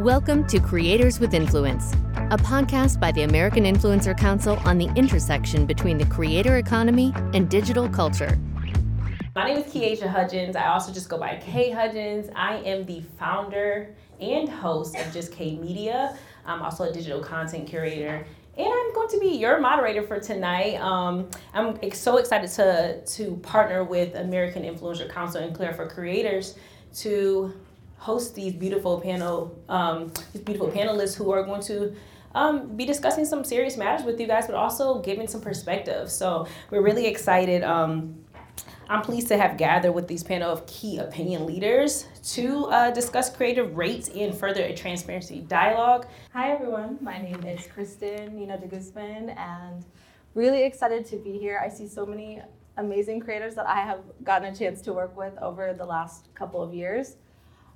Welcome to Creators with Influence, a podcast by the American Influencer Council on the intersection between the creator economy and digital culture. My name is Keasia Hudgens. I also just go by K Hudgens. I am the founder and host of Just K Media. I'm also a digital content curator and I'm going to be your moderator for tonight. Um, I'm so excited to to partner with American Influencer Council and Clara for Creators to host these beautiful panel um, these beautiful panelists who are going to um, be discussing some serious matters with you guys, but also giving some perspective. So we're really excited. Um, I'm pleased to have gathered with these panel of key opinion leaders to uh, discuss creative rates and further a transparency dialogue. Hi everyone, my name is Kristen Nina de Guzman and really excited to be here. I see so many amazing creators that I have gotten a chance to work with over the last couple of years.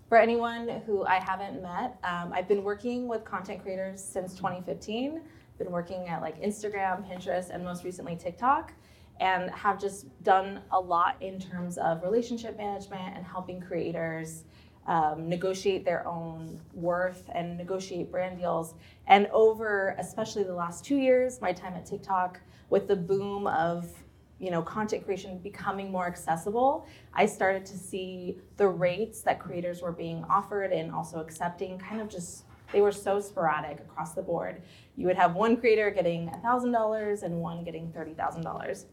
For anyone who I haven't met, um, I've been working with content creators since 2015. Been working at like Instagram, Pinterest, and most recently TikTok and have just done a lot in terms of relationship management and helping creators um, negotiate their own worth and negotiate brand deals. And over, especially the last two years, my time at TikTok, with the boom of you know content creation becoming more accessible, I started to see the rates that creators were being offered and also accepting kind of just they were so sporadic across the board. You would have one creator getting $1,000 and one getting $30,000.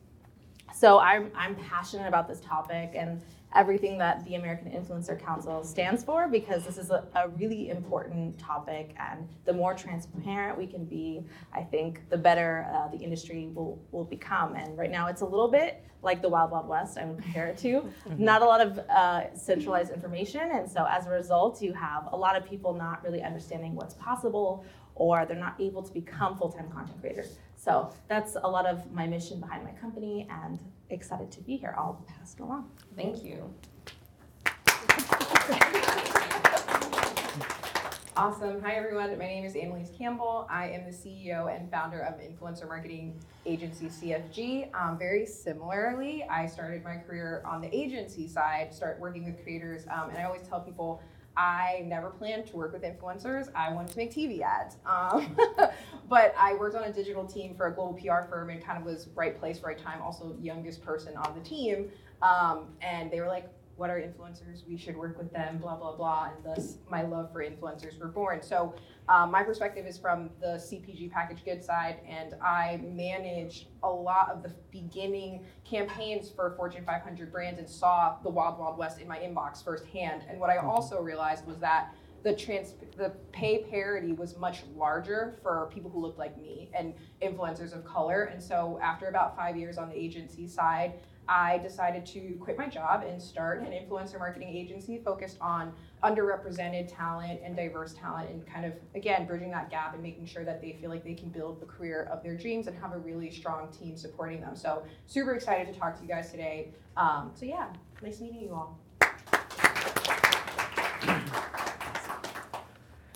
So I'm, I'm passionate about this topic and everything that the American Influencer Council stands for because this is a, a, really important topic. And the more transparent we can be, I think the better uh, the industry will, will become. And right now, it's a little bit like the Wild Wild West, I would compare it to. not a lot of uh, centralized information. And so as a result, you have a lot of people not really understanding what's possible or they're not able to become full time content creators. So that's a lot of my mission behind my company and excited to be here. I'll pass it along. Thank you. Awesome. Hi, everyone. My name is Annalise Campbell. I am the CEO and founder of influencer marketing agency CFG. Um, very similarly, I started my career on the agency side, start working with creators, um, and I always tell people I never planned to work with influencers. I wanted to make TV ads. Um, but I worked on a digital team for a global PR firm and kind of was right place, right time, also youngest person on the team. Um, and they were like, what are influencers? We should work with them, blah, blah, blah. And thus my love for influencers were born. So um, my perspective is from the CPG package goods side, and I managed a lot of the beginning campaigns for Fortune 500 brands and saw the wild, wild west in my inbox firsthand. And what I mm-hmm. also realized was that the trans the pay parity was much larger for people who looked like me and influencers of color. And so after about five years on the agency side, I decided to quit my job and start an influencer marketing agency focused on underrepresented talent and diverse talent and kind of again bridging that gap and making sure that they feel like they can build the career of their dreams and have a really strong team supporting them. So super excited to talk to you guys today. Um, so yeah, nice meeting you all.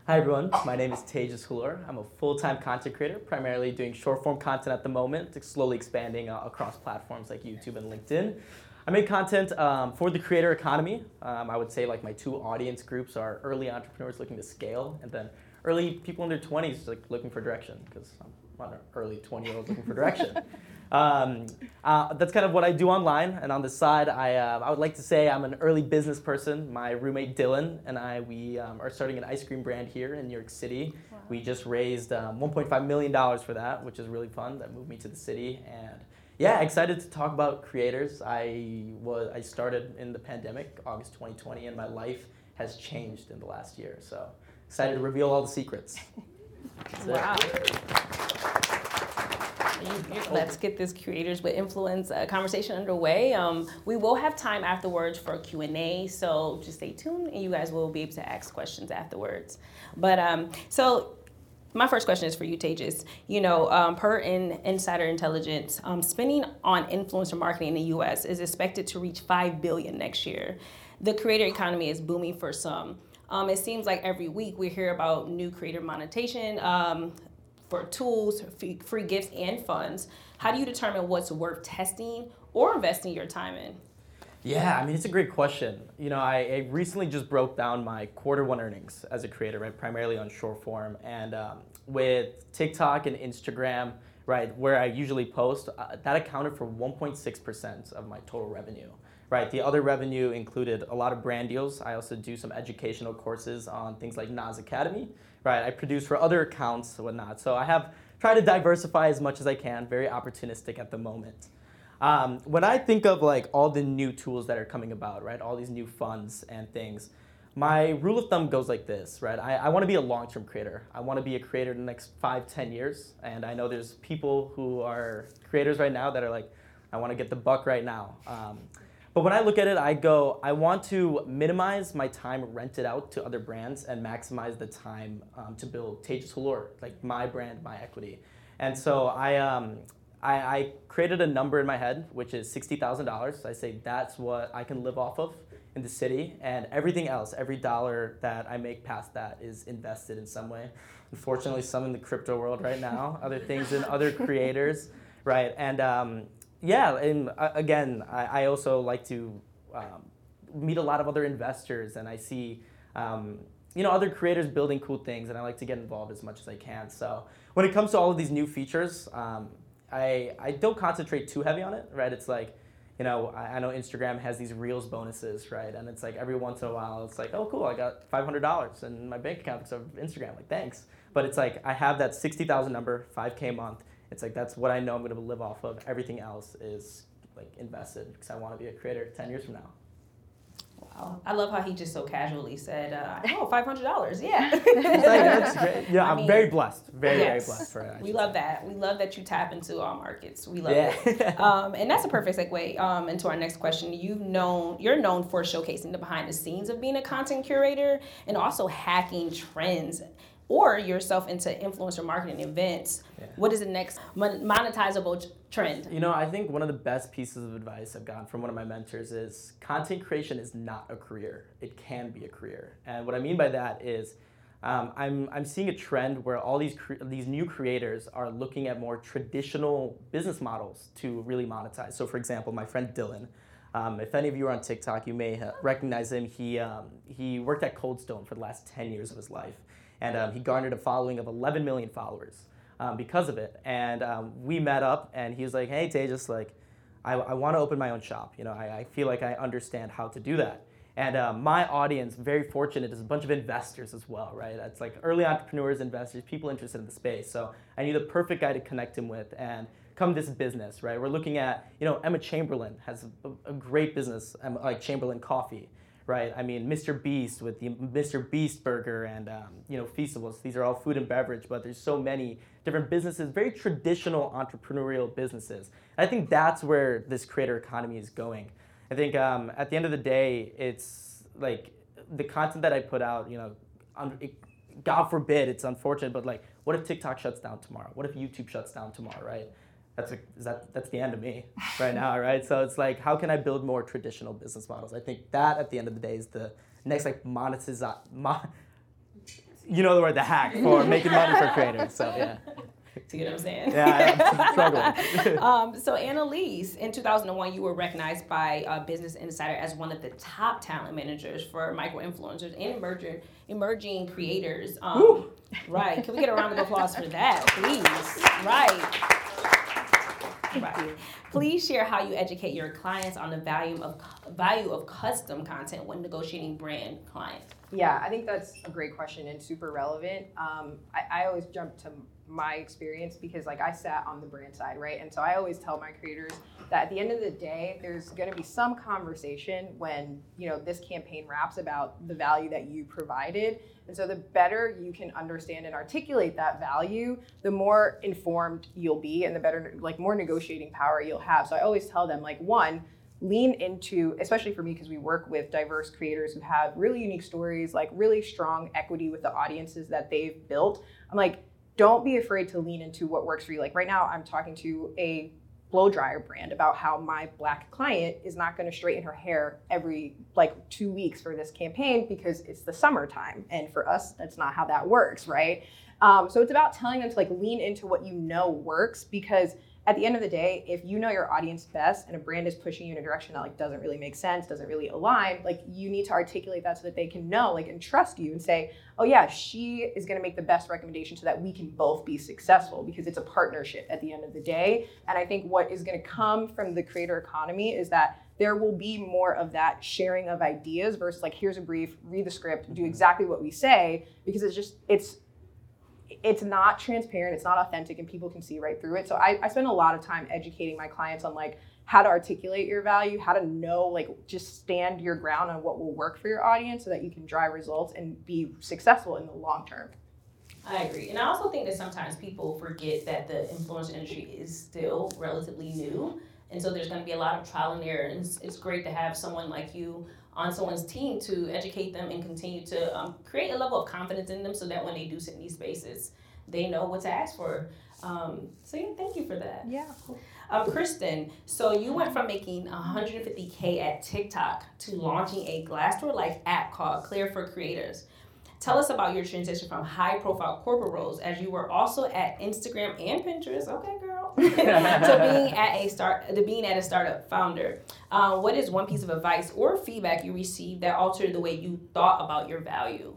Hi everyone, my name is Tejas Hullur. I'm a full-time content creator, primarily doing short-form content at the moment, slowly expanding uh, across platforms like YouTube and LinkedIn. I make content um, for the creator economy. Um, I would say like my two audience groups are early entrepreneurs looking to scale, and then early people in their 20s like looking for direction, because I'm an early 20-year-old looking for direction. Um, uh, that's kind of what I do online. And on the side, I, uh, I would like to say I'm an early business person. My roommate Dylan and I, we um, are starting an ice cream brand here in New York City. Wow. We just raised um, $1.5 million for that, which is really fun. That moved me to the city. And yeah, excited to talk about creators. I, was, I started in the pandemic, August 2020, and my life has changed in the last year. So excited to reveal all the secrets. wow. Let's get this creators with influence uh, conversation underway. Um, we will have time afterwards for Q and A, so just stay tuned, and you guys will be able to ask questions afterwards. But um, so my first question is for you, Tejas. You know, um, per in Insider Intelligence, um, spending on influencer marketing in the U.S. is expected to reach five billion next year. The creator economy is booming for some. Um, it seems like every week we hear about new creator monetization, um, for tools, free gifts, and funds. How do you determine what's worth testing or investing your time in? Yeah, I mean, it's a great question. You know, I, I recently just broke down my quarter one earnings as a creator, right, primarily on short form. And um, with TikTok and Instagram, right, where I usually post, uh, that accounted for 1.6% of my total revenue. Right, the other revenue included a lot of brand deals. I also do some educational courses on things like Nas Academy. Right, I produce for other accounts and whatnot. So I have tried to diversify as much as I can. Very opportunistic at the moment. Um, when I think of like all the new tools that are coming about, right, all these new funds and things, my rule of thumb goes like this, right? I, I want to be a long-term creator. I want to be a creator in the next five, ten years. And I know there's people who are creators right now that are like, I want to get the buck right now. Um, but when I look at it, I go, I want to minimize my time rented out to other brands and maximize the time um, to build Tejas Hullur, like my brand, my equity. And so I, um, I, I created a number in my head, which is $60,000. I say that's what I can live off of in the city, and everything else, every dollar that I make past that is invested in some way. Unfortunately, some in the crypto world right now, other things in other creators, right? And um, yeah, and uh, again, I, I, also like to um, meet a lot of other investors, and I see. Um, you know, other creators building cool things, and I like to get involved as much as I can. So when it comes to all of these new features, um, I, I don't concentrate too heavy on it, right? It's like, you know, I, I, know Instagram has these Reels bonuses, right? And it's like every once in a while, it's like, oh, cool, I got $500 in my bank account because of Instagram. Like, thanks. But it's like I have that 60,000 number, 5K a month. It's like that's what I know I'm going to live off of. Everything else is like invested because I want to be a creator 10 years from now. Wow. I love how he just so casually said, uh, "Oh, five hundred dollars, yeah." that's great. Yeah, I am very blessed, very yes. very blessed for that. We love say. that. We love that you tap into all markets. We love yeah. that. Um, and that's a perfect segue um, into our next question. You've known you're known for showcasing the behind the scenes of being a content curator and also hacking trends or yourself into influencer marketing events, yeah. what is the next monetizable trend? You know, I think one of the best pieces of advice I've gotten from one of my mentors is content creation is not a career. It can be a career. And what I mean by that is um, I'm, I'm seeing a trend where all these, cre- these new creators are looking at more traditional business models to really monetize. So, for example, my friend Dylan, um, if any of you are on TikTok, you may recognize him. He, um, he worked at Cold Stone for the last 10 years of his life and um, he garnered a following of 11 million followers um, because of it. And um, we met up, and he was like, "Hey, Tejas, like, I, I want to open my own shop. You know, I, I, feel like I understand how to do that." And uh, my audience, very fortunate, is a bunch of investors as well, right? That's like early entrepreneurs, investors, people interested in the space. So I knew the perfect guy to connect him with and come this business, right? We're looking at, you know, Emma Chamberlain has a, a great business, like Chamberlain Coffee right? I mean, Mr. Beast with the Mr. Beast Burger and um, you know Feastables. These are all food and beverage, but there's so many different businesses, very traditional entrepreneurial businesses. And I think that's where this creator economy is going. I think um, at the end of the day, it's like the content that I put out. You know, it, God forbid, it's unfortunate, but like, what if TikTok shuts down tomorrow? What if YouTube shuts down tomorrow, right? That's a, that that's the end of me right now, right? So it's like, how can I build more traditional business models? I think that at the end of the day is the next like monetization. Mon- you know the word, the hack for making money for creators. So yeah. Do you know what I'm saying? Yeah, I'm struggling. um, so Annalise, in 2001, you were recognized by uh, Business Insider as one of the top talent managers for micro influencers and emerging emerging creators. Um, right? Can we get a round of applause for that, please? Right. Please share how you educate your clients on the value of value of custom content when negotiating brand clients. Yeah, I think that's a great question and super relevant. Um, I, I always jump to my experience because like I sat on the brand side, right? And so I always tell my creators that at the end of the day, there's going to be some conversation when you know this campaign wraps about the value that you provided. And so the better you can understand and articulate that value, the more informed you'll be, and the better like more negotiating power you'll have. So I always tell them like one lean into, especially for me, because we work with diverse creators who have really unique stories, like really strong equity with the audiences that they've built. I'm like, don't be afraid to lean into what works for you. Like right now, I'm talking to a blow dryer brand about how my black client is not going to straighten her hair every like two weeks for this campaign because it's the summertime and for us that's not how that works right um, so it's about telling them to like lean into what you know works because at the end of the day, if you know your audience best and a brand is pushing you in a direction that like doesn't really make sense, doesn't really align, like you need to articulate that so that they can know, like, and trust you and say, oh yeah, she is going to make the best recommendation so that we can both be successful because it's a partnership at the end of the day. And I think what is going to come from the creator economy is that there will be more of that sharing of ideas versus like here's a brief read the script do mm-hmm. exactly what we say because it's just it's it's not transparent, it's not authentic, and people can see right through it. So I, I spend a lot of time educating my clients on like how to articulate your value, how to know, like just stand your ground on what will work for your audience so that you can drive results and be successful in the long term. I agree. And I also think that sometimes people forget that the influencer industry is still relatively new. And so there's going to be a lot of trial and error. And it's, it's great to have someone like you on someone's team to educate them and continue to um, create a level of confidence in them so that when they do sit in these spaces, they know what to ask for. Um, so yeah, thank you for that. Yeah. Um, Kristen, so you went from making 150k at TikTok to launching a Glassdoor-like app called Clara for Creators. Tell us about your transition from high-profile corporate roles, as you were also at Instagram and Pinterest. Okay, girl. to being at a start, to being at a startup founder. Uh, what is one piece of advice or feedback you received that altered the way you thought about your value?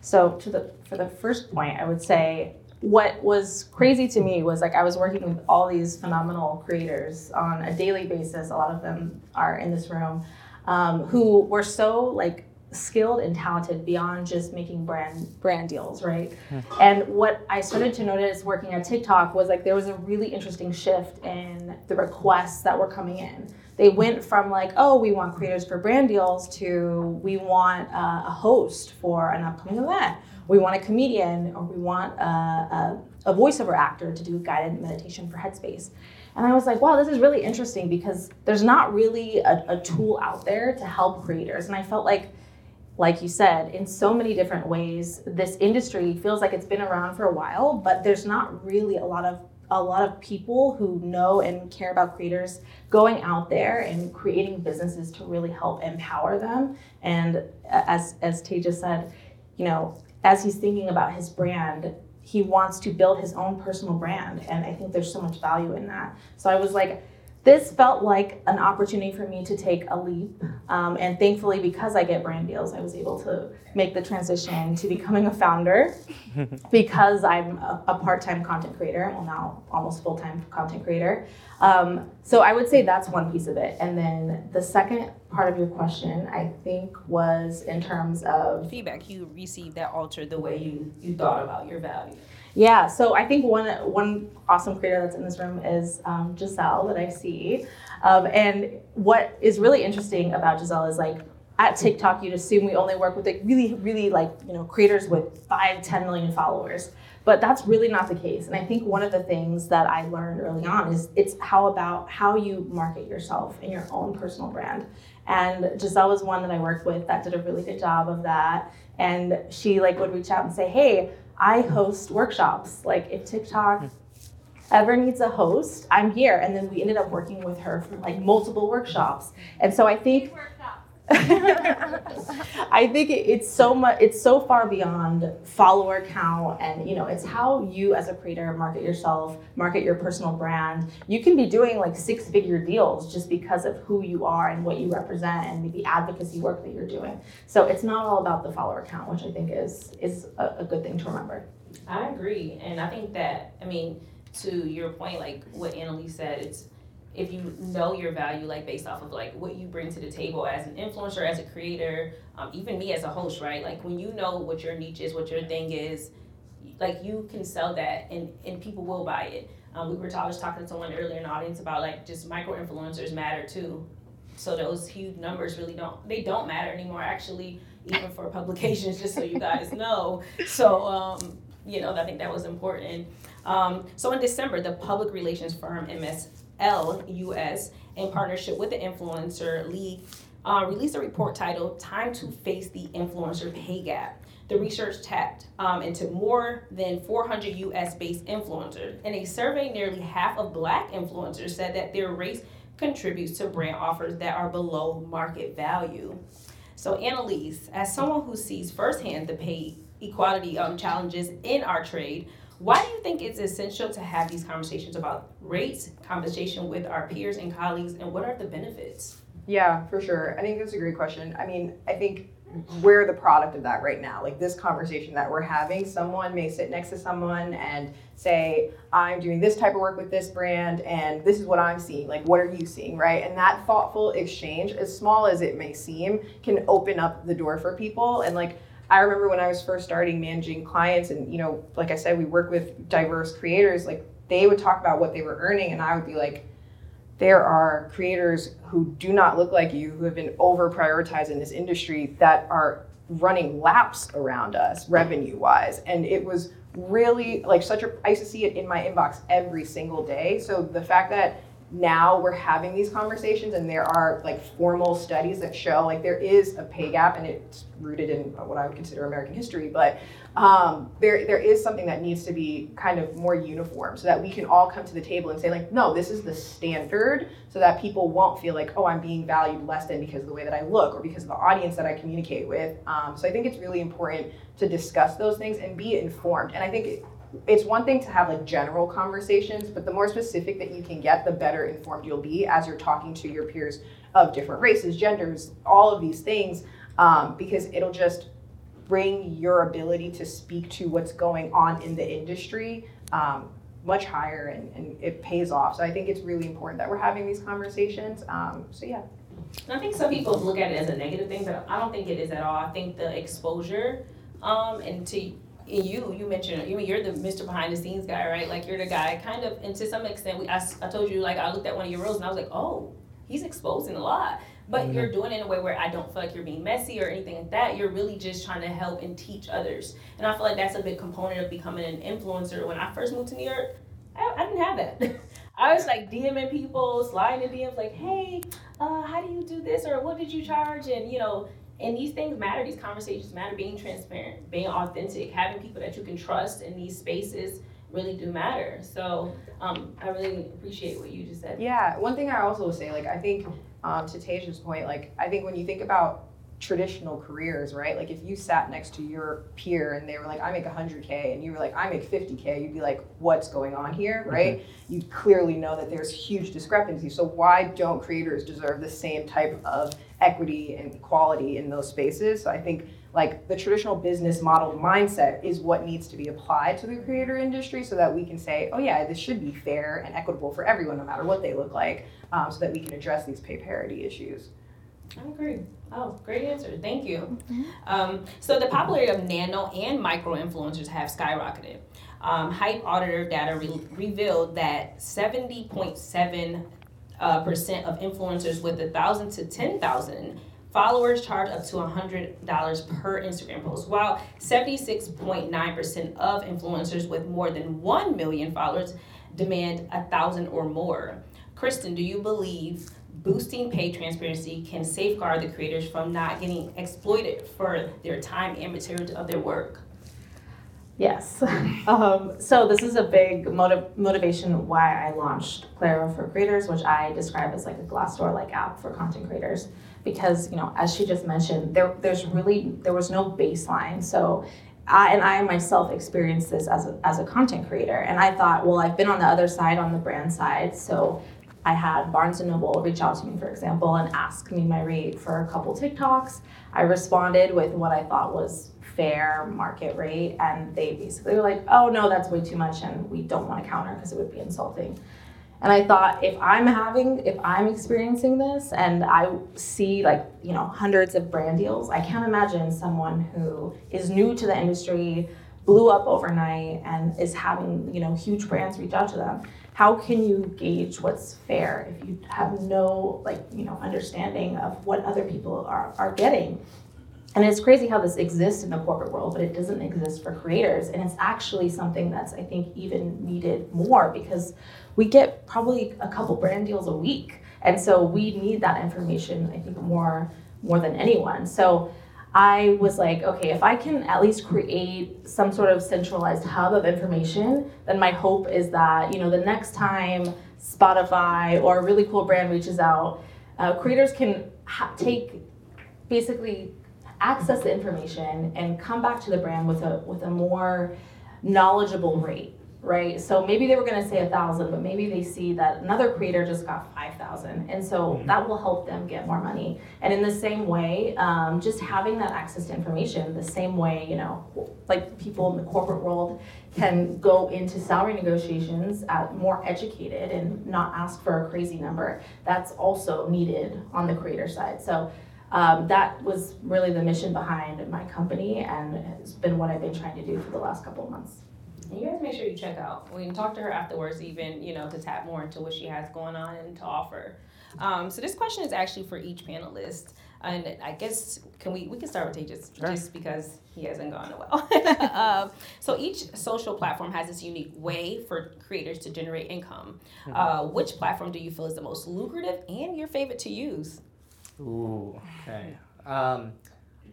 So to the for the first point, I would say what was crazy to me was like I was working with all these phenomenal creators on a daily basis. A lot of them are in this room, um, who were so like skilled and talented beyond just making brand brand deals, right? And what I started to notice working at TikTok was like there was a really interesting shift in the requests that were coming in. They went from like, oh, we want creators for brand deals to we want uh, a host for an upcoming event. We want a comedian or we want a, a, a voiceover actor to do guided meditation for Headspace. And I was like, wow, this is really interesting because there's not really a, a tool out there to help creators. And I felt like like you said, in so many different ways, this industry feels like it's been around for a while, but there's not really a lot of a lot of people who know and care about creators going out there and creating businesses to really help empower them. And as as Teja said, you know, as he's thinking about his brand, he wants to build his own personal brand, and I think there's so much value in that. So I was like this felt like an opportunity for me to take a leap. Um, and thankfully, because I get brand deals, I was able to make the transition to becoming a founder because I'm a, a part time content creator, well, now almost full time content creator. Um, so I would say that's one piece of it. And then the second part of your question, I think, was in terms of feedback you received that altered the way you, you thought about your value. Yeah, so I think one one awesome creator that's in this room is um, Giselle that I see, um, and what is really interesting about Giselle is like at TikTok you'd assume we only work with like really really like you know creators with five ten million followers, but that's really not the case. And I think one of the things that I learned early on is it's how about how you market yourself and your own personal brand. And Giselle was one that I worked with that did a really good job of that. And she like would reach out and say, hey I host workshops. Like if TikTok ever needs a host, I'm here. And then we ended up working with her for like multiple workshops. And so I think I think it's so much it's so far beyond follower count and you know it's how you as a creator market yourself, market your personal brand. You can be doing like six figure deals just because of who you are and what you represent and the advocacy work that you're doing. So it's not all about the follower count, which I think is is a, a good thing to remember. I agree. And I think that I mean to your point, like what Annalise said, it's if you know your value like based off of like what you bring to the table as an influencer as a creator um, even me as a host right? Like when you know what your niche is what your thing is like you can sell that and and people will buy it. Um, we were I was talking to someone earlier in the audience about like just micro influencers matter too. So those huge numbers really don't they don't matter anymore actually even for publications just so you guys know. So um, you know i think that was important. Um, so in december the public relations firm ms LUS, in partnership with the Influencer League, uh, released a report titled Time to Face the Influencer Pay Gap. The research tapped um, into more than 400 US based influencers. In a survey, nearly half of black influencers said that their race contributes to brand offers that are below market value. So, Annalise, as someone who sees firsthand the pay equality um, challenges in our trade, why do you think it's essential to have these conversations about rates, conversation with our peers and colleagues, and what are the benefits? Yeah, for sure. I think that's a great question. I mean, I think we're the product of that right now. Like this conversation that we're having, someone may sit next to someone and say, I'm doing this type of work with this brand and this is what I'm seeing. Like, what are you seeing, right? And that thoughtful exchange, as small as it may seem, can open up the door for people. And like, I remember when I was first starting managing clients, and you know, like I said, we work with diverse creators, like, they would talk about what they were earning, and I would be like, there are creators who do not look like you who have been over prioritized in this industry that are running laps around us revenue wise and it was really like such a i used to see it in my inbox every single day. So the fact that now we're having these conversations and there are like formal studies that show like there is a pay gap and it's rooted in what i would consider american history but um, there, there is something that needs to be kind of more uniform so that we can all come to the table and say like no this is the standard so that people won't feel like oh i'm being valued less than because of the way that i look or because of the audience that i communicate with. Um, so i think it's really important to discuss those things and be informed. And i think it's one thing to have like general conversations, but the more specific that you can get, the better informed you'll be as you're talking to your peers of different races, genders, all of these things, um, because it'll just bring your ability to speak to what's going on in the industry um, much higher and, and, it pays off. So I think it's really important that we're having these conversations. Um, so yeah. I think some people look at it as a negative thing, but I don't think it is at all. I think the exposure um, and to you you mentioned you mean you're the Mr. Behind the Scenes guy, right? Like you're the guy, kind of, and to some extent, we I, I told you like I looked at one of your roles and I was like, oh, he's exposing a lot. But mm-hmm. you're doing it in a way where I don't feel like you're being messy or anything like that. You're really just trying to help and teach others. And I feel like that's a big component of becoming an influencer. When I first moved to New York, I, I didn't have that. I was like DMing people, sliding in DMs like, hey, uh, how do you do this? Or what did you charge? And, you know, and these things matter these conversations matter being transparent being authentic having people that you can trust in these spaces really do matter so um, i really appreciate what you just said yeah one thing i also would say like i think um, to Taja's point like i think when you think about traditional careers, right? Like if you sat next to your peer and they were like, I make 100K, and you were like, I make 50K, you'd be like, what's going on here, mm-hmm. right? Mm-hmm. You clearly know that there's huge discrepancy. So why don't creators deserve the same type of equity and equality in those spaces? So I think like the traditional business model mindset is what needs to be applied to the creator industry so that we can say, oh yeah, this should be fair and equitable for everyone, no matter what they look like, um, so that we can address these pay parity issues. I agree. Oh, great answer. Thank you. Mm-hmm. Um, so the popularity of nano and micro influencers have skyrocketed. Um, HypeAuditor data re- revealed that 70.7 uh, percent of influencers with a thousand to 10,000 followers charge up to $100 per Instagram post, while 76.9% of influencers with more than 1 million followers demand a thousand or more. Kristen, do you believe boosting pay transparency can safeguard the creators from not getting exploited for their time and material of their work. Yes. Um, so this is a big motiv- motivation why I launched Clara for Creators, which I describe as like a Glassdoor-like app for content creators. Because you know, as she just mentioned, there there's really there was no baseline. So I, and I myself experienced this as a, as a content creator. And I thought, well, I've been on the other side, on the brand side. So I had Barnes and Noble reach out to me, for example, and ask me my rate for a couple TikToks. I responded with what I thought was fair market rate, and they basically were like, "Oh no, that's way too much, and we don't want to counter because it would be insulting." And I thought, if I'm having, if I'm experiencing this, and I see like you know hundreds of brand deals, I can't imagine someone who is new to the industry, blew up overnight, and is having you know huge brands reach out to them how can you gauge what's fair if you have no like you know understanding of what other people are, are getting and it's crazy how this exists in the corporate world but it doesn't exist for creators. And it's actually something that's i think even needed more because we get probably a couple brand deals a week. And so we need that information i think more more than anyone. So I was like, okay, if I can at least create some sort of centralized hub of information, then my hope is that, you know, the next time Spotify or a really cool brand reaches out, uh, creators can ha- take basically access the information and come back to the brand with a with a more knowledgeable rate right? So maybe they were going to say a thousand, but maybe they see that another creator just got five thousand, and so mm-hmm. that will help them get more money. And in the same way, um, just having that access to information, the same way, you know, like people in the corporate world can go into salary negotiations at more educated and not ask for a crazy number. That's also needed on the creator side. So. Um, that was really the mission behind my company, and it's been what I've been trying to do for the last couple of months. And you guys make sure you check out. We can talk to her afterwards, even you know, to tap more into what she has going on and to offer. Um, so this question is actually for each panelist, and I guess can we we can start with Tejas sure. just because he hasn't gone well. um, so each social platform has its unique way for creators to generate income. Mm-hmm. Uh, which platform do you feel is the most lucrative and your favorite to use? Ooh, okay. Um,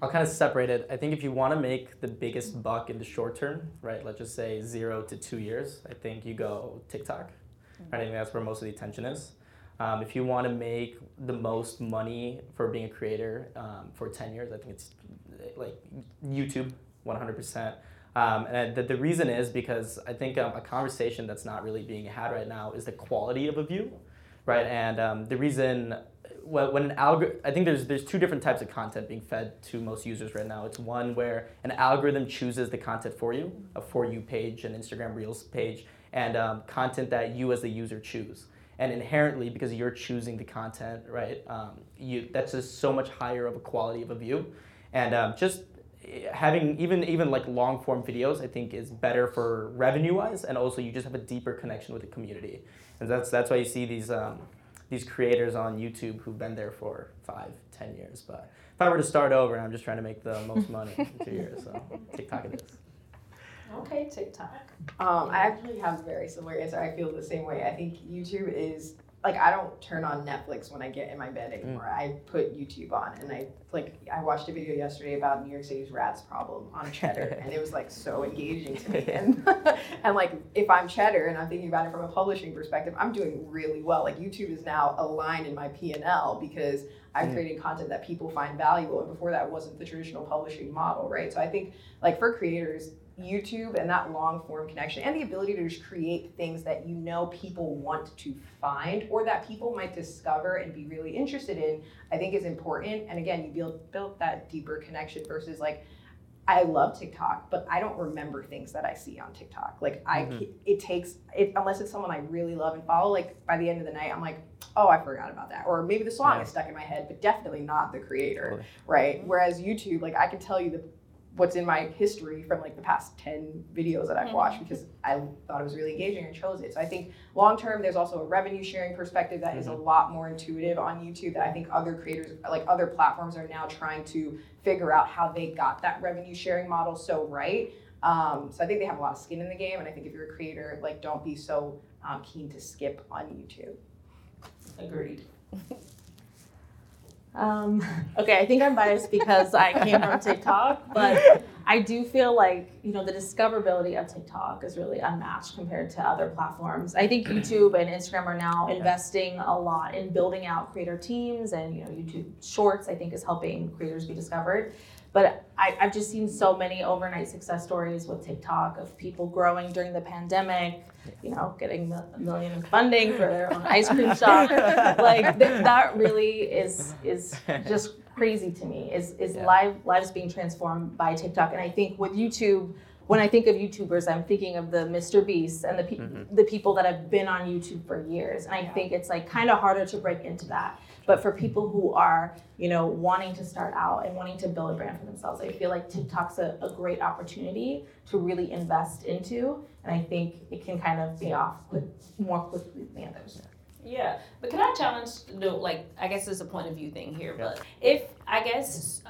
I'll kind of separate it. I think if you want to make the biggest buck in the short term, right, let's just say zero to two years, I think you go TikTok. Right? I think that's where most of the attention is. Um, if you want to make the most money for being a creator um, for 10 years, I think it's like YouTube 100%. Um, and the, the reason is because I think um, a conversation that's not really being had right now is the quality of a view, right? And um, the reason when an algor- I think there's there's two different types of content being fed to most users right now. It's one where an algorithm chooses the content for you, a for you page, an Instagram Reels page, and um, content that you as the user choose. And inherently, because you're choosing the content, right, um, you that's just so much higher of a quality of a view, and um, just having even even like long form videos, I think is better for revenue wise, and also you just have a deeper connection with the community, and that's that's why you see these um, these creators on YouTube who've been there for five, ten years. But if I were to start over, and I'm just trying to make the most money in two years. So TikTok it is. Okay, TikTok. Um, I actually have a very similar answer. I feel the same way. I think YouTube is like I don't turn on Netflix when I get in my bed mm. anymore. Mm. I put YouTube on and I like I watched a video yesterday about New York City's rats problem on Cheddar and it was like so engaging to me. And and like if I'm Cheddar and I'm thinking about it from a publishing perspective, I'm doing really well. Like YouTube is now aligned in my P and L because I'm mm. creating content that people find valuable and before that wasn't the traditional publishing model, right? So I think like for creators, YouTube and that long form connection and the ability to just create things that you know people want to find or that people might discover and be really interested in, I think is important. And again, you build build that deeper connection versus like I love TikTok, but I don't remember things that I see on TikTok. Like I, mm-hmm. it takes it unless it's someone I really love and follow. Like by the end of the night, I'm like, oh, I forgot about that, or maybe the song yeah. is stuck in my head, but definitely not the creator, right? Whereas YouTube, like I can tell you the what's in my history from like the past 10 videos that I've mm-hmm. watched because I thought it was really engaging and chose it. So I think long term there's also a revenue sharing perspective that mm-hmm. is a mm-hmm. lot more intuitive on YouTube that I think other creators like other platforms are now trying to figure out how they got that revenue sharing model so right. Um, so I think they have a lot of skin in the game and I think if you're a creator like don't be so um, keen to skip on YouTube. Agreed. Um, okay, I think I'm biased because I came from TikTok, but I do feel like you know the discoverability of TikTok is really unmatched compared to other platforms. I think YouTube and Instagram are now investing a lot in building out creator teams, and you know YouTube Shorts I think is helping creators be discovered. But I, have just seen so many overnight success stories with TikTok of people growing during the pandemic, you know, getting a million in funding for their own ice cream shop. like th- that really is is just crazy to me. Is is yeah. live lives being transformed by TikTok? And I think with YouTube when I think of YouTubers, I'm thinking of the Mr. Beast and the pe- mm-hmm. the people that have been on YouTube for years. And I think it's like kind of harder to break into that. But for people who are, you know, wanting to start out and wanting to build a brand for themselves, I feel like TikTok's a, a great opportunity to really invest into. And I think it can kind of pay off quick, more quickly than the others. Yeah, but can I challenge? No, like I guess it's a point of view thing here. But if I guess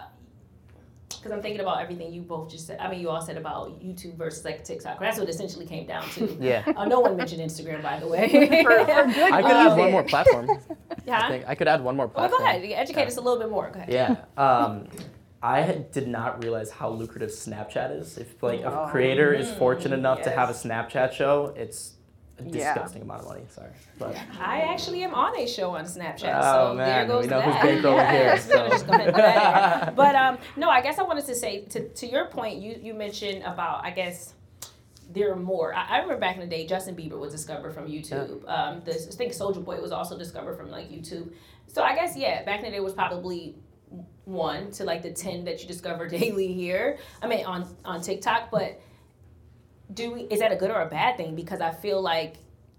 because I'm thinking about everything you both just said. I mean, you all said about YouTube versus like TikTok. That's what it essentially came down to. yeah. Uh, no one mentioned Instagram, by the way. for, for I could add one more platform. Yeah. I think I could add one more platform. Well, go ahead. Educate yeah. us a little bit more. Go ahead. Yeah. Um, I did not realize how lucrative Snapchat is. If like a creator is fortunate enough yes. to have a Snapchat show, it's a disgusting yeah. amount of money. Sorry, but I actually am on a show on Snapchat, oh, so man. there goes we know that. Who's bankrolling here, so. just go ahead and put that But um, no, I guess I wanted to say to, to your point, you you mentioned about I guess there are more. I, I, remember back in the day, Justin Bieber was discovered from YouTube. Yeah. Um, this, I think Soulja Boy was also discovered from like YouTube. So I guess yeah, back in the day was probably one to like the ten that you discover daily here. I mean on on TikTok, but do we, is that a good or a bad thing? Because I feel like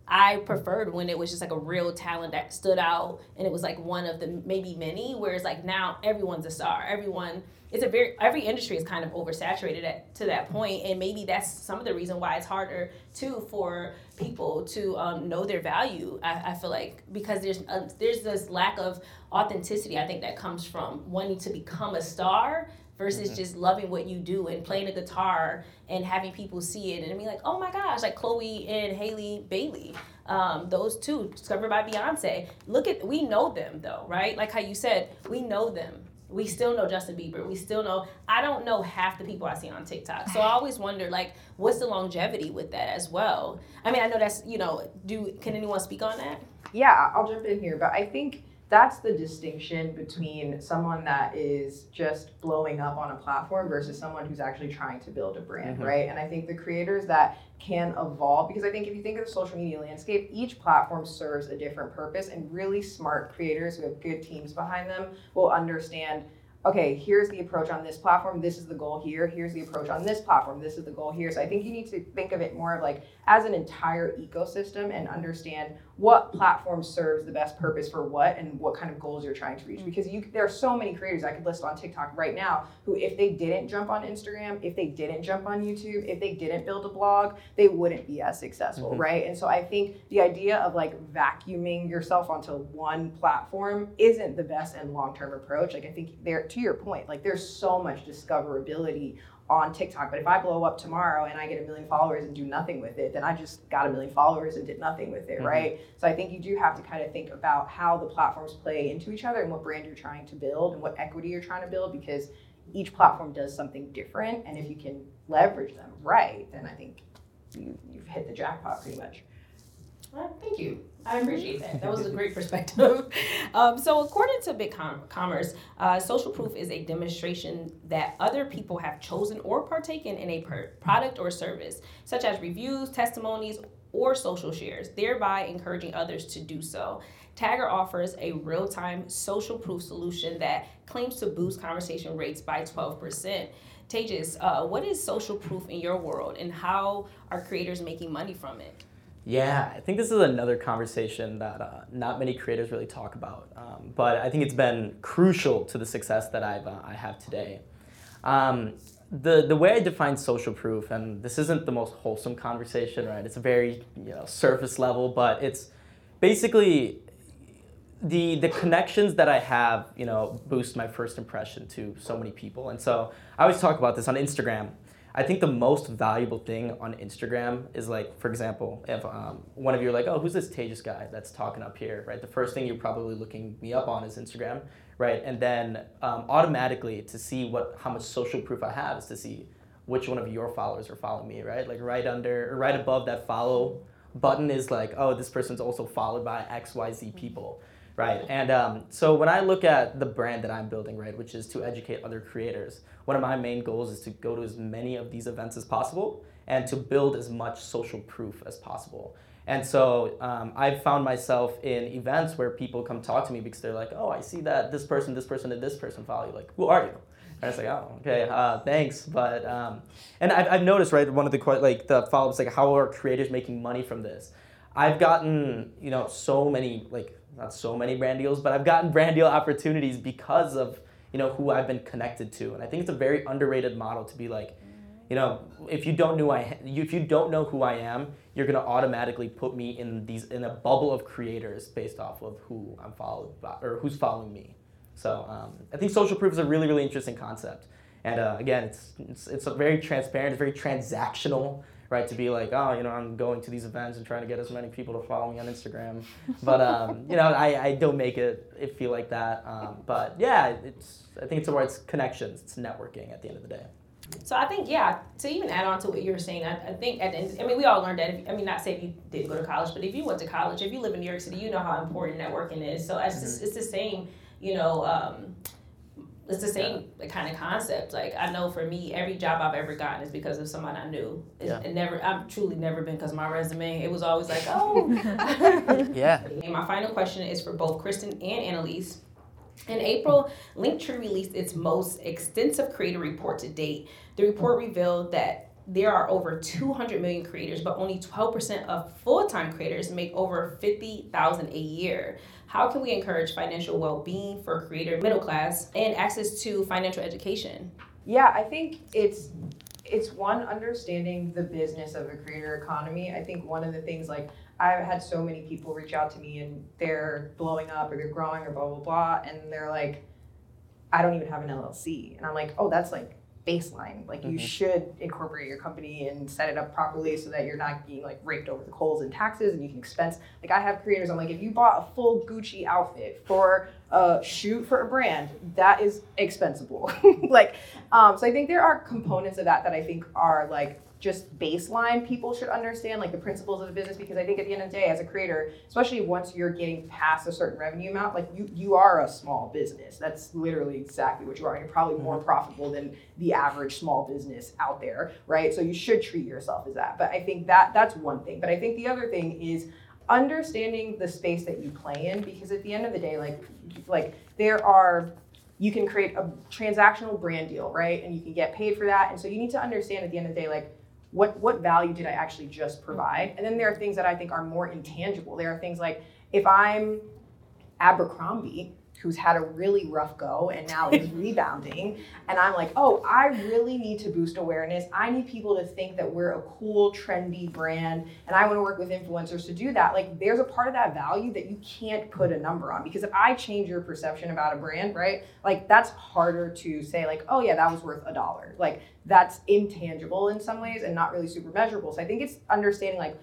I preferred when it was just like a real talent that stood out and it was like one of the maybe many. Whereas like now everyone's a star. Everyone it's a very every industry is kind of oversaturated at, to that point, and maybe that's some of the reason why it's harder too for people to um, know their value. I, I, feel like because there's a, there's this lack of authenticity. I think that comes from wanting to become a star versus mm-hmm. just loving what you do and playing a guitar and having people see it and be like, oh my gosh, like Chloe and Halle Bailey. Um, those two discovered by Beyonce. Look at we know them though, right? Like how you said, we know them. We still know Justin Bieber. We still know. I don't know half the people I see on TikTok. So I always wonder, like, what's the longevity with that as well? I mean, I know that's you know. Do can anyone speak on that? Yeah, I'll jump in here, but I think that's the distinction between someone that is just blowing up on a platform versus someone who's actually trying to build a brand, mm-hmm. right? And I think the creators that can evolve, because I think if you think of the social media landscape, each platform serves a different purpose, and really smart creators who have good teams behind them will understand okay, here's the approach on this platform, this is the goal here, here's the approach on this platform, this is the goal here. So I think you need to think of it more of like as an entire ecosystem and understand what platform serves the best purpose for what and what kind of goals you're trying to reach mm. because you there are so many creators I could list on TikTok right now who if they didn't jump on Instagram, if they didn't jump on YouTube, if they didn't build a blog, they wouldn't be as successful, mm-hmm. right? And so I think the idea of like vacuuming yourself onto one platform isn't the best and long-term approach. Like I think there to your point, like there's so much discoverability on TikTok. But if I blow up tomorrow and I get a million followers and do nothing with it, then I just got a million followers and did nothing with it, mm-hmm. right? So I think you do have to kind of think about how the platforms play into each other and what brand you're trying to build and what equity you're trying to build because each platform does something different. And if you can leverage them right, then I think you, you've hit the jackpot pretty much. Thank you. I appreciate that. That was a great perspective. Um, so, according to Big Commerce, uh, social proof is a demonstration that other people have chosen or partaken in a per- product or service, such as reviews, testimonies, or social shares, thereby encouraging others to do so. Tagger offers a real time social proof solution that claims to boost conversation rates by 12%. Tejas, uh, what is social proof in your world, and how are creators making money from it? Yeah, I think this is another conversation that uh, not many creators really talk about, um, but I think it's been crucial to the success that I've uh, I have today. Um, the the way I define social proof, and this isn't the most wholesome conversation, right? It's a very you know surface level, but it's basically the the connections that I have, you know, boost my first impression to so many people, and so I always talk about this on Instagram. I think the most valuable thing on Instagram is like, for example, if um, one of you are like, oh, who's this Tejas guy that's talking up here, right? The first thing you're probably looking me up on is Instagram, right? And then um, automatically to see what how much social proof I have is to see which one of your followers are following me, right? Like right under, or right above that follow button is like, oh, this person's also followed by X, Y, Z people right? And um, so when I look at the brand that I'm building, right, which is to educate other creators, one of my main goals is to go to as many of these events as possible and to build as much social proof as possible. And so um, I've found myself in events where people come talk to me because they're like, oh, I see that this person, this person, and this person follow you. Like, who are you? And I was like, oh, okay, uh, thanks. But um, and I've, I've noticed, right, one of the like the follow ups, like, how are creators making money from this? I've gotten, you know, so many like not so many brand deals, but I've gotten brand deal opportunities because of you know who I've been connected to, and I think it's a very underrated model to be like, you know, if you don't know I if you don't know who I am, you're gonna automatically put me in these in a bubble of creators based off of who I'm followed by or who's following me. So um, I think social proof is a really really interesting concept, and uh, again, it's, it's it's a very transparent, it's very transactional right? To be like, oh, you know, I'm going to these events and trying to get as many people to follow me on Instagram. But um, you know, I, I don't make it, it feel like that. Um, but yeah, it's I think it's where it's connections, it's networking at the end of the day. So I think yeah, to even add on to what you were saying, I, I think at the end, I mean we all learned that. If, I mean, not say if you didn't go to college, but if you went to college, if you live in New York City, you know how important networking is. So it's, mm-hmm. it's the same, you know. Um, it's the same yeah. kind of concept. Like I know for me, every job I've ever gotten is because of someone I knew. It's, yeah. It never, I've truly never been because of my resume. It was always like, oh. yeah. And my final question is for both Kristen and Annalise. In April, Linktree released its most extensive creator report to date. The report revealed that there are over 200 million creators, but only 12% of full-time creators make over 50,000 a year. How can we encourage financial well-being for creator middle class and access to financial education? Yeah, I think it's it's one understanding the business of a creator economy. I think one of the things like I've had so many people reach out to me and they're blowing up or they're growing or blah blah blah and they're like I don't even have an LLC. And I'm like, "Oh, that's like baseline. Like mm-hmm. you should incorporate your company and set it up properly so that you're not being like raped over the coals in taxes and you can expense. Like I have creators, I'm like, if you bought a full Gucci outfit for a shoot for a brand, that is expensible. like, um, so I think there are components of that that I think are like just baseline people should understand like the principles of the business because I think at the end of the day as a creator, especially once you're getting past a certain revenue amount, like you you are a small business. That's literally exactly what you are. You're probably more mm-hmm. profitable than the average small business out there, right? So you should treat yourself as that. But I think that that's one thing. But I think the other thing is understanding the space that you play in because at the end of the day like like there are you can create a transactional brand deal, right? And you can get paid for that. And so you need to understand at the end of the day, like, what what value did I actually just mm-hmm. provide? And then there are things that I think are more intangible. There are things like if I'm Abercrombie, who's had a really rough go and now is rebounding. And I'm like, oh, I really need to boost awareness. I need people to think that we're a cool, trendy brand. And I want to work with influencers to do that. Like, there's a part of that value that you can't put a number on. Because if I change your perception about a brand, right, like that's harder to say, like, oh, yeah, that was worth a dollar. Like, that's intangible in some ways and not really super measurable. So I think it's understanding, like,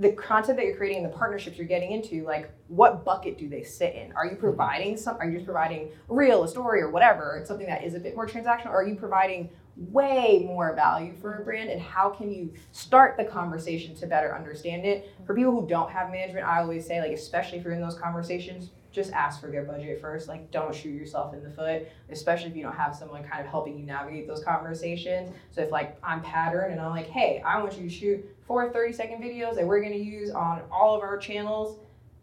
the content that you're creating and the partnerships you're getting into, like what bucket do they sit in? Are you mm-hmm. providing some, are you just providing a reel, a story, or whatever? It's something that is a bit more transactional, or are you providing way more value for a brand? And how can you start the conversation to better understand it? For people who don't have management, I always say, like, especially if you're in those conversations, just ask for their budget first. Like, don't shoot yourself in the foot, especially if you don't have someone kind of helping you navigate those conversations. So, if like I'm pattern and I'm like, hey, I want you to shoot four 30 second videos that we're gonna use on all of our channels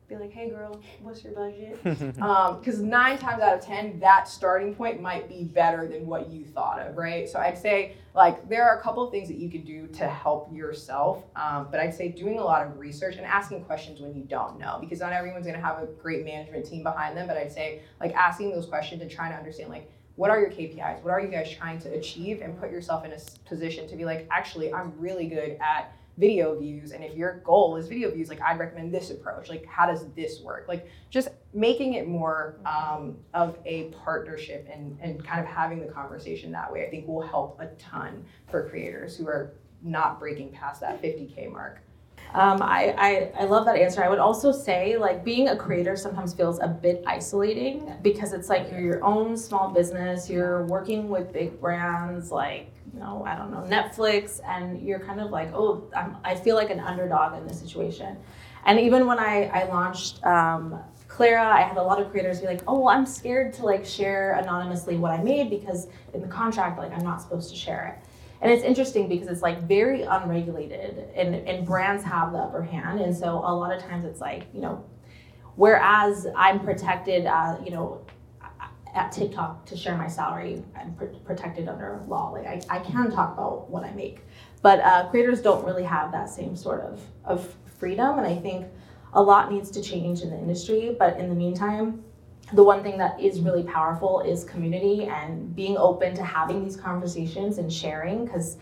be like, hey girl, what's your budget? Because um, nine times out of 10, that starting point might be better than what you thought of, right? So I'd say, like, there are a couple of things that you can do to help yourself. Um, but I'd say doing a lot of research and asking questions when you don't know, because not everyone's gonna have a great management team behind them. But I'd say, like, asking those questions and trying to understand, like, what are your KPIs? What are you guys trying to achieve? And put yourself in a position to be like, actually, I'm really good at video views and if your goal is video views like i'd recommend this approach. Like how does this work? Like just making it more um, of a partnership and, and kind of having the conversation that way i think will help a ton for creators who are not breaking past that 50k mark. Um, I, I, I love that answer. I would also say, like, being a creator sometimes feels a bit isolating because it's like you're your own small business, you're working with big brands like know, I don't know, Netflix, and you're kind of like, oh, I'm, I feel like an underdog in this situation. And even when I, I launched um, Clara, I had a lot of creators be like, oh, well, I'm scared to like share anonymously what I made because in the contract, like I'm not supposed to share it. And it's interesting because it's like very unregulated and, and brands have the upper hand. And so a lot of times it's like, you know, whereas I'm protected, uh, you know, at TikTok to share my salary. I'm pr- protected under law. Like I, I can talk about what I make, but uh, creators don't really have that same sort of of freedom. And I think a lot needs to change in the industry. But in the meantime, the one thing that is really powerful is community and being open to having these conversations and sharing because.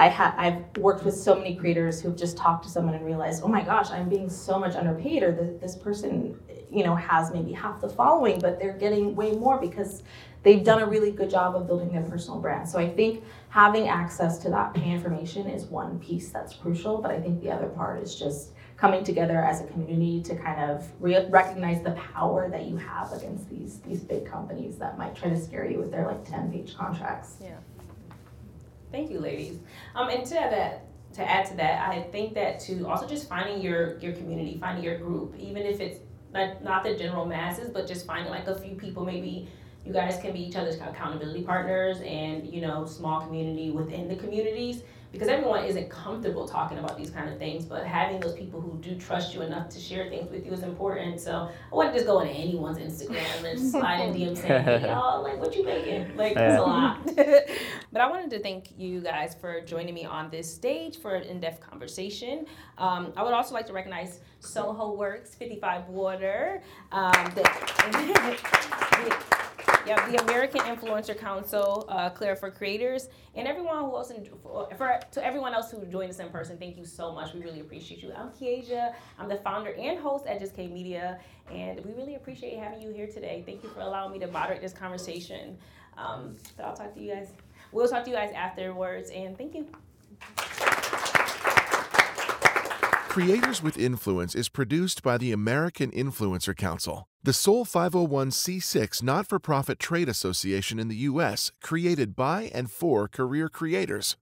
I have I've worked with so many creators who've just talked to someone and realized, oh my gosh, I'm being so much underpaid, or this, this person you know has maybe half the following but they're getting way more because they've done a really good job of building their personal brand. So i think having access to that pay information is one piece that's crucial but i think the other part is just coming together as a community to kind of re- recognize the power that you have against these these big companies that might try to scare you with their like 10 page contracts. Yeah. Thank you ladies. Um and to that to add to that i think that to also just finding your your community finding your group even if it's not, not the general masses, but just finding like a few people maybe you guys can be each other's accountability partners and you know small community within the communities because everyone isn't comfortable talking about these kind of things, but having those people who do trust you enough to share things with you is important. So I wouldn't just go into anyone's Instagram and slide in DM saying, hey, y'all, like, what you making? Like, it's a lot. but I wanted to thank you guys for joining me on this stage for an in-depth conversation. Um, I would also like to recognize Soho Works, 55 Water, um, the, yeah, the American Influencer Council, uh, Clara for Creators, and everyone who else, in, for, for, to everyone else who joined us in person, thank you so much. We really appreciate you. I'm Kiesia. I'm the founder and host at Just K Media, and we really appreciate having you here today. Thank you for allowing me to moderate this conversation. Um, but I'll talk to you guys. We'll talk to you guys afterwards, and thank you. Creators with Influence is produced by the American Influencer Council, the sole 501c6 not for profit trade association in the U.S. created by and for career creators.